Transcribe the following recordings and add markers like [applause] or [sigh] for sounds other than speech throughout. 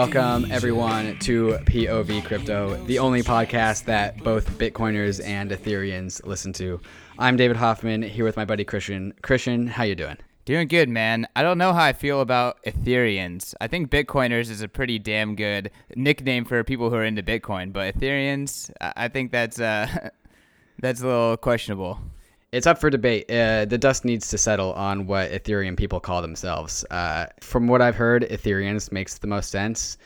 Welcome, everyone, to POV Crypto, the only podcast that both Bitcoiners and Ethereans listen to. I'm David Hoffman, here with my buddy Christian. Christian, how you doing? Doing good, man. I don't know how I feel about Ethereans. I think Bitcoiners is a pretty damn good nickname for people who are into Bitcoin, but Ethereans, I think that's uh, [laughs] that's a little questionable. It's up for debate. Uh, the dust needs to settle on what Ethereum people call themselves. Uh, from what I've heard, Ethereans makes the most sense.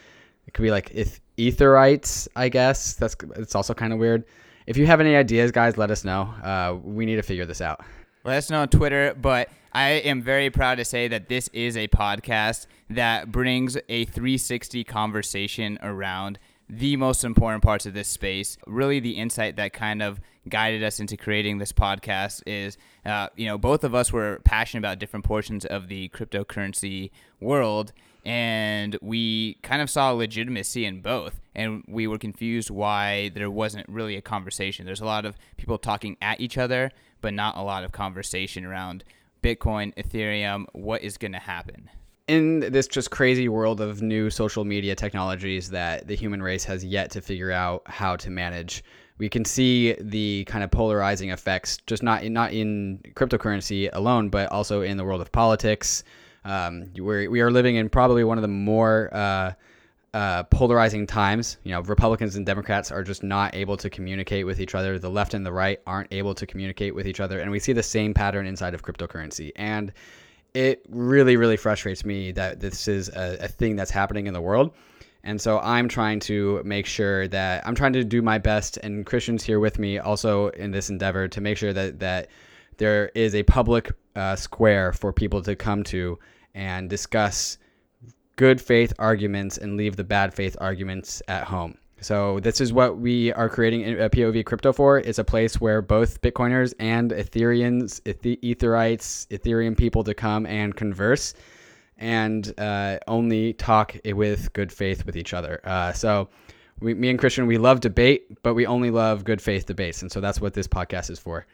It could be like eth- Etherites, I guess. That's it's also kind of weird. If you have any ideas, guys, let us know. Uh, we need to figure this out. Let us know on Twitter. But I am very proud to say that this is a podcast that brings a 360 conversation around the most important parts of this space. Really, the insight that kind of guided us into creating this podcast is, uh, you know, both of us were passionate about different portions of the cryptocurrency world, and we kind of saw legitimacy in both. And we were confused why there wasn't really a conversation. There's a lot of people talking at each other, but not a lot of conversation around Bitcoin, Ethereum, what is going to happen in this just crazy world of new social media technologies that the human race has yet to figure out how to manage we can see the kind of polarizing effects just not in, not in cryptocurrency alone but also in the world of politics um, we're, we are living in probably one of the more uh, uh, polarizing times. You know, Republicans and Democrats are just not able to communicate with each other. The left and the right aren't able to communicate with each other, and we see the same pattern inside of cryptocurrency. And it really, really frustrates me that this is a, a thing that's happening in the world. And so I'm trying to make sure that I'm trying to do my best, and Christian's here with me also in this endeavor to make sure that that there is a public uh, square for people to come to and discuss good faith arguments and leave the bad faith arguments at home. So this is what we are creating a POV crypto for. It's a place where both Bitcoiners and Ethereans, Etherites, Ethereum people to come and converse and uh, only talk with good faith with each other. Uh, so we, me and Christian, we love debate, but we only love good faith debates. And so that's what this podcast is for.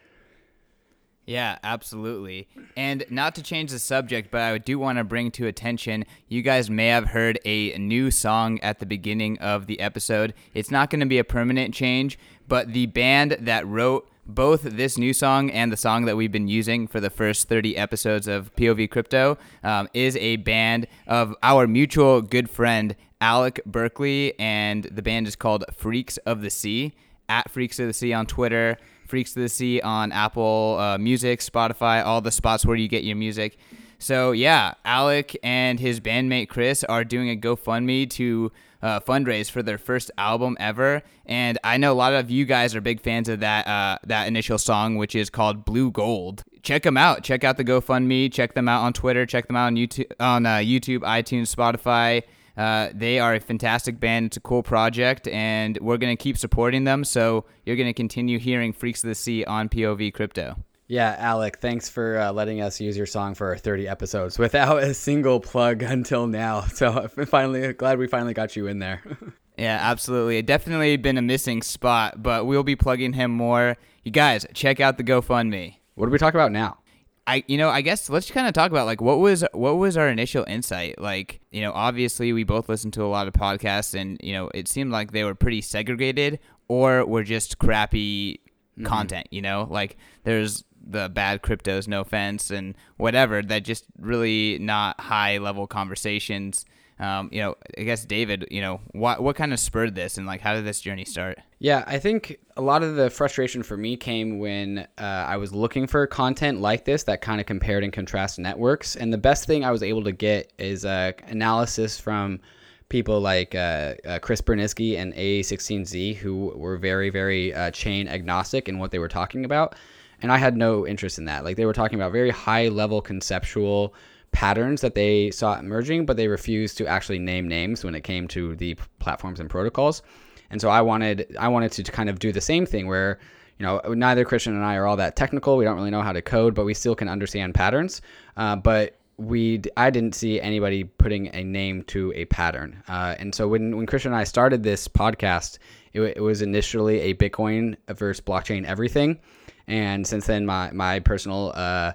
Yeah, absolutely. And not to change the subject, but I do want to bring to attention you guys may have heard a new song at the beginning of the episode. It's not going to be a permanent change, but the band that wrote both this new song and the song that we've been using for the first 30 episodes of POV Crypto um, is a band of our mutual good friend, Alec Berkeley, and the band is called Freaks of the Sea. At Freaks of the Sea on Twitter. Freaks of the Sea on Apple uh, Music, Spotify, all the spots where you get your music. So yeah, Alec and his bandmate Chris are doing a GoFundMe to uh, fundraise for their first album ever, and I know a lot of you guys are big fans of that uh, that initial song, which is called Blue Gold. Check them out. Check out the GoFundMe. Check them out on Twitter. Check them out on YouTube, on uh, YouTube, iTunes, Spotify. Uh, they are a fantastic band. It's a cool project, and we're going to keep supporting them. So you're going to continue hearing Freaks of the Sea on POV Crypto. Yeah, Alec, thanks for uh, letting us use your song for our 30 episodes without a single plug until now. [laughs] So [laughs] finally, glad we finally got you in there. [laughs] yeah, absolutely. It definitely been a missing spot, but we'll be plugging him more. You guys, check out the GoFundMe. What do we talk about now? I you know I guess let's kind of talk about like what was what was our initial insight? Like you know obviously we both listened to a lot of podcasts and you know it seemed like they were pretty segregated or were just crappy mm-hmm. content you know? Like there's the bad cryptos no offense and whatever that just really not high level conversations um, you know, I guess David, you know, what what kind of spurred this, and like, how did this journey start? Yeah, I think a lot of the frustration for me came when uh, I was looking for content like this that kind of compared and contrast networks, and the best thing I was able to get is uh, analysis from people like uh, uh, Chris Burniske and A16Z, who were very, very uh, chain agnostic in what they were talking about. And I had no interest in that. Like they were talking about very high level conceptual patterns that they saw emerging, but they refused to actually name names when it came to the platforms and protocols. And so I wanted I wanted to kind of do the same thing where you know neither Christian and I are all that technical. We don't really know how to code, but we still can understand patterns. Uh, but we I didn't see anybody putting a name to a pattern. Uh, and so when when Christian and I started this podcast, it, it was initially a Bitcoin versus blockchain everything. And since then, my my personal uh,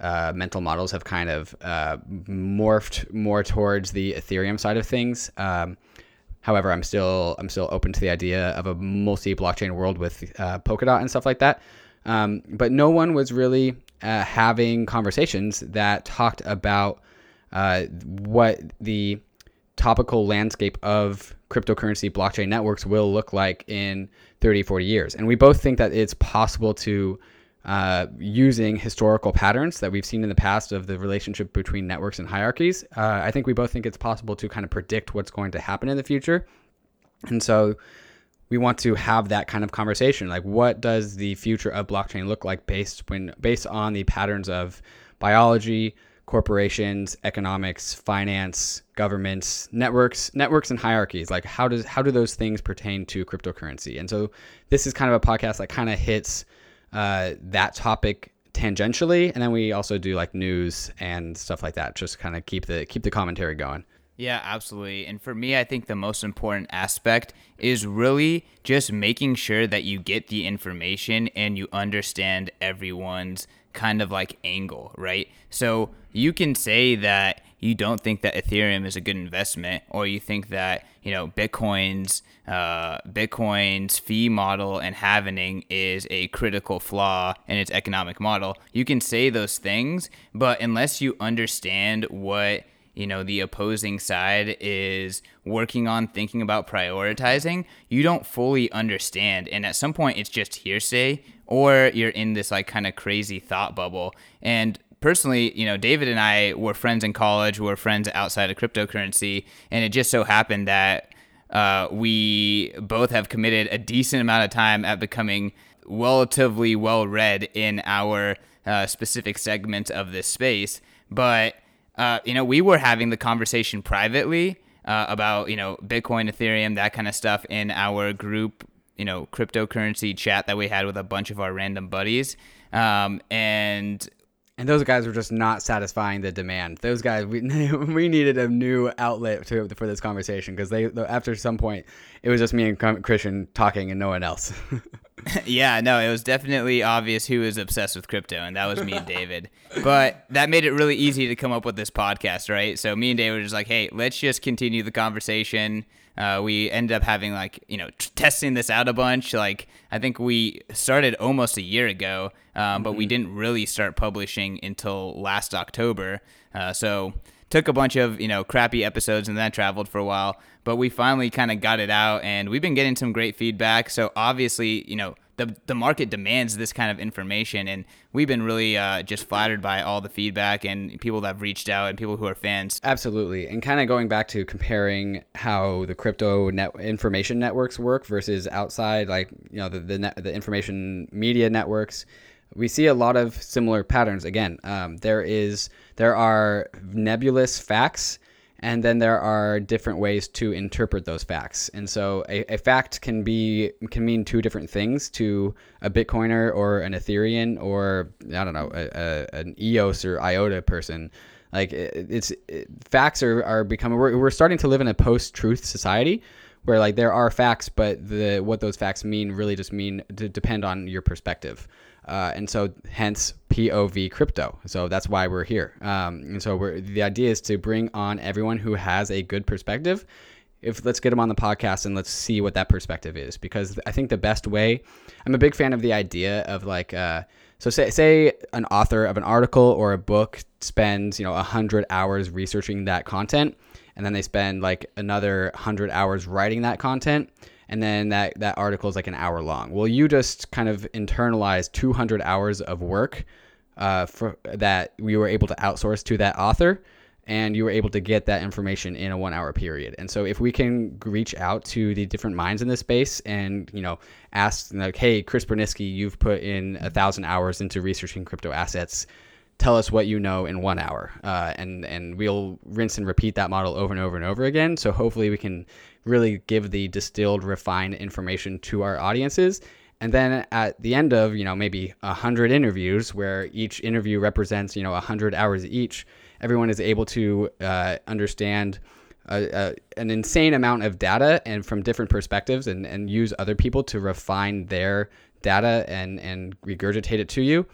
uh, mental models have kind of uh, morphed more towards the Ethereum side of things. Um, however, I'm still I'm still open to the idea of a multi-blockchain world with uh, Polkadot and stuff like that. Um, but no one was really uh, having conversations that talked about uh, what the topical landscape of cryptocurrency blockchain networks will look like in 30, 40 years. And we both think that it's possible to uh, using historical patterns that we've seen in the past of the relationship between networks and hierarchies. Uh, I think we both think it's possible to kind of predict what's going to happen in the future. And so we want to have that kind of conversation. Like, what does the future of blockchain look like based when based on the patterns of biology, corporations, economics, finance, governments, networks, networks and hierarchies. Like how does how do those things pertain to cryptocurrency? And so this is kind of a podcast that kind of hits uh, that topic tangentially, and then we also do like news and stuff like that. Just kind of keep the keep the commentary going. Yeah, absolutely. And for me, I think the most important aspect is really just making sure that you get the information and you understand everyone's kind of like angle, right? So you can say that you don't think that Ethereum is a good investment, or you think that you know Bitcoin's uh, Bitcoin's fee model and halvening is a critical flaw in its economic model. You can say those things, but unless you understand what you know the opposing side is working on thinking about prioritizing you don't fully understand and at some point it's just hearsay or you're in this like kind of crazy thought bubble and personally, you know, David and I were friends in college, we were friends outside of cryptocurrency, and it just so happened that uh, we both have committed a decent amount of time at becoming relatively well read in our uh, specific segment of this space. But, uh, you know, we were having the conversation privately uh, about, you know, Bitcoin, Ethereum, that kind of stuff in our group, you know, cryptocurrency chat that we had with a bunch of our random buddies. Um, and and those guys were just not satisfying the demand. Those guys, we [laughs] we needed a new outlet to for this conversation because they after some point it was just me and Christian talking and no one else. [laughs] [laughs] yeah, no, it was definitely obvious who was obsessed with crypto, and that was me and [laughs] David. But that made it really easy to come up with this podcast, right? So me and David were just like, hey, let's just continue the conversation. Uh, we ended up having like you know t- testing this out a bunch. Like I think we started almost a year ago, um, but mm-hmm. we didn't really start publishing until last October. Uh, so took a bunch of you know crappy episodes and then traveled for a while. But we finally kind of got it out, and we've been getting some great feedback. So obviously, you know the the market demands this kind of information, and we've been really uh, just flattered by all the feedback and people that have reached out and people who are fans. Absolutely, and kind of going back to comparing how the crypto net information networks work versus outside, like you know the the, net, the information media networks. We see a lot of similar patterns. Again, um, there is there are nebulous facts and then there are different ways to interpret those facts. And so a, a, fact can be can mean two different things to a Bitcoiner or an Ethereum or I don't know a, a, an EOS or IOTA person. Like it, it's it, facts are are becoming we're, we're starting to live in a post truth society where like there are facts, but the what those facts mean really just mean to depend on your perspective. Uh, and so hence POV crypto. So that's why we're here. Um, and so we're, the idea is to bring on everyone who has a good perspective. If let's get them on the podcast and let's see what that perspective is, because I think the best way. I'm a big fan of the idea of like. Uh, so say say an author of an article or a book spends you know a hundred hours researching that content, and then they spend like another hundred hours writing that content and then that that article is like an hour long. Well, you just kind of internalize 200 hours of work uh, for that we were able to outsource to that author, and you were able to get that information in a one hour period. And so, if we can reach out to the different minds in this space and you know ask like, hey, Chris Burniske, you've put in a thousand hours into researching crypto assets tell us what you know in one hour uh, and and we'll rinse and repeat that model over and over and over again so hopefully we can really give the distilled, refined information to our audiences. And then at the end of, you know, maybe a hundred interviews where each interview represents, you know, a hundred hours each, everyone is able to uh, understand a, a, an insane amount of data and from different perspectives and, and use other people to refine their data and, and regurgitate it to you.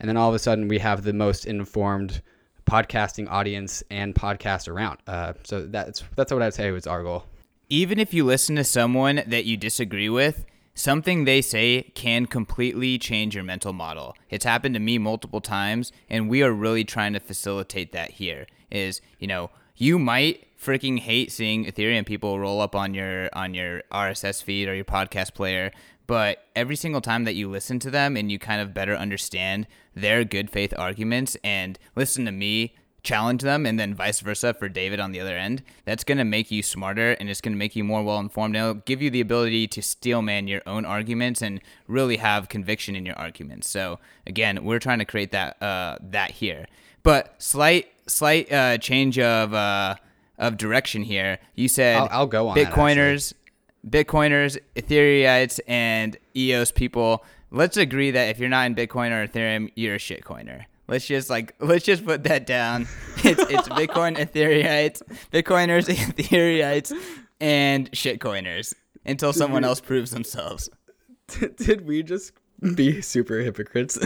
and then all of a sudden we have the most informed podcasting audience and podcast around. Uh, so that's that's what I'd say was our goal. Even if you listen to someone that you disagree with, something they say can completely change your mental model. It's happened to me multiple times, and we are really trying to facilitate that here. Is you know you might freaking hate seeing Ethereum people roll up on your on your RSS feed or your podcast player, but every single time that you listen to them and you kind of better understand their good faith arguments and listen to me challenge them and then vice versa for David on the other end, that's going to make you smarter and it's going to make you more well informed. It'll give you the ability to steelman your own arguments and really have conviction in your arguments. So again, we're trying to create that uh, that here. But slight slight uh, change of uh, of direction here. You said I'll, I'll go on Bitcoiners, Bitcoiners, Ethereites, and EOS people. Let's agree that if you're not in Bitcoin or Ethereum, you're a shitcoiner. Let's just like let's just put that down. [laughs] It's it's Bitcoin Ethereites, Bitcoiners, [laughs] Ethereites, and shitcoiners until someone else proves themselves. [laughs] Did we just be super hypocrites?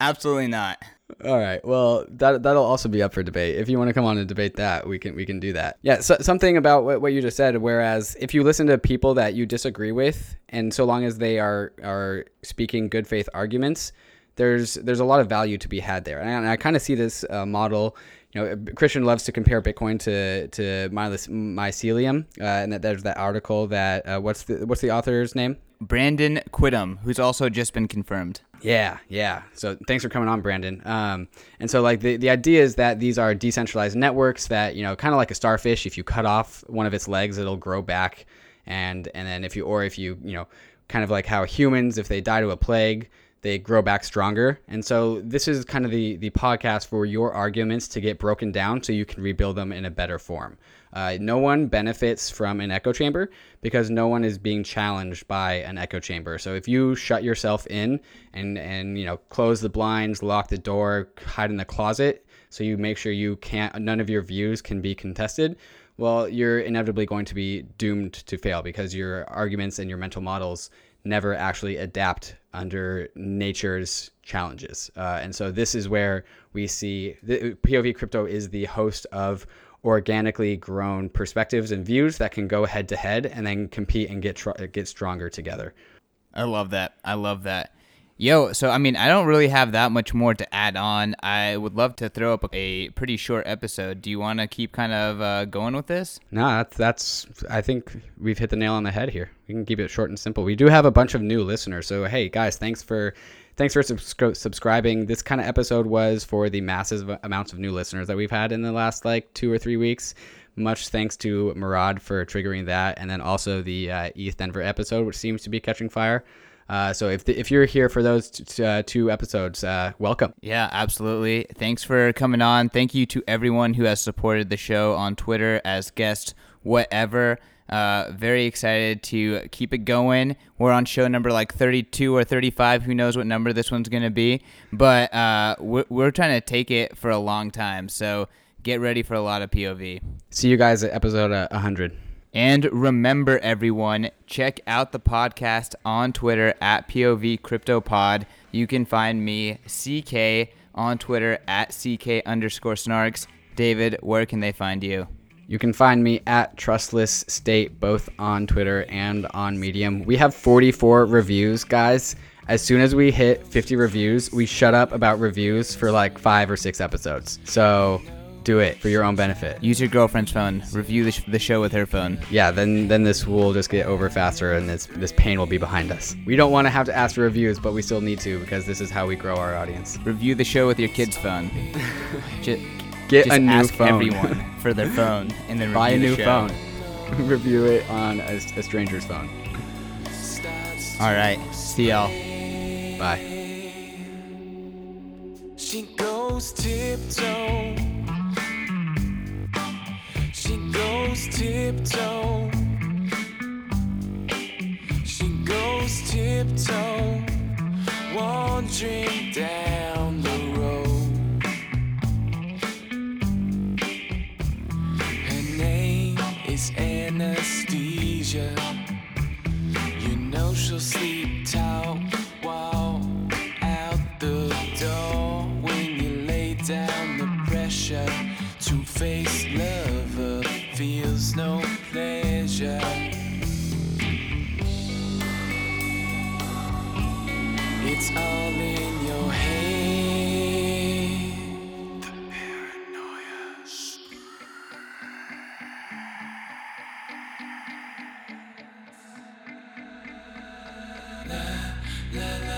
Absolutely not. All right. Well, that that'll also be up for debate. If you want to come on and debate that, we can we can do that. Yeah. So, something about what, what you just said. Whereas if you listen to people that you disagree with, and so long as they are are speaking good faith arguments, there's there's a lot of value to be had there. And I, I kind of see this uh, model. You know, Christian loves to compare Bitcoin to to mycelium, uh, and that there's that article that uh, what's the what's the author's name? Brandon Quittem, who's also just been confirmed. Yeah, yeah. So thanks for coming on, Brandon. Um, and so like the, the idea is that these are decentralized networks that you know, kind of like a starfish. If you cut off one of its legs, it'll grow back, and and then if you or if you you know, kind of like how humans, if they die to a plague, they grow back stronger. And so this is kind of the the podcast for your arguments to get broken down so you can rebuild them in a better form. Uh, no one benefits from an echo chamber because no one is being challenged by an echo chamber. So if you shut yourself in and and you know close the blinds, lock the door, hide in the closet, so you make sure you can't none of your views can be contested. Well, you're inevitably going to be doomed to fail because your arguments and your mental models never actually adapt under nature's challenges. Uh, and so this is where we see the, POV Crypto is the host of organically grown perspectives and views that can go head to head and then compete and get tr- get stronger together. I love that. I love that. Yo, so I mean, I don't really have that much more to add on. I would love to throw up a pretty short episode. Do you want to keep kind of uh, going with this? No, that's that's. I think we've hit the nail on the head here. We can keep it short and simple. We do have a bunch of new listeners, so hey guys, thanks for thanks for subscri- subscribing. This kind of episode was for the massive amounts of new listeners that we've had in the last like two or three weeks. Much thanks to Murad for triggering that, and then also the uh, ETH Denver episode, which seems to be catching fire. Uh, so if, the, if you're here for those t- uh, two episodes, uh, welcome. Yeah, absolutely. Thanks for coming on. Thank you to everyone who has supported the show on Twitter as guests, whatever. Uh, very excited to keep it going. We're on show number like 32 or 35. Who knows what number this one's going to be? But uh, we're, we're trying to take it for a long time. So get ready for a lot of POV. See you guys at episode 100. And remember, everyone, check out the podcast on Twitter at POV CryptoPod. You can find me, CK, on Twitter at CK underscore snarks. David, where can they find you? You can find me at Trustless State, both on Twitter and on Medium. We have 44 reviews, guys. As soon as we hit 50 reviews, we shut up about reviews for like five or six episodes. So do it for your own benefit. Use your girlfriend's phone. Review the, sh- the show with her phone. Yeah, then then this will just get over faster, and this this pain will be behind us. We don't want to have to ask for reviews, but we still need to because this is how we grow our audience. Review the show with your kid's phone. [laughs] just, Get just a new ask phone. everyone for their [laughs] phone, and then buy a new phone. [laughs] review it on a, a stranger's phone. All right, see y'all. Bye. She goes tiptoe tiptoe. She goes tiptoe, wandering down the road. Her name is Anesthesia. You know she'll sleep talk la, la.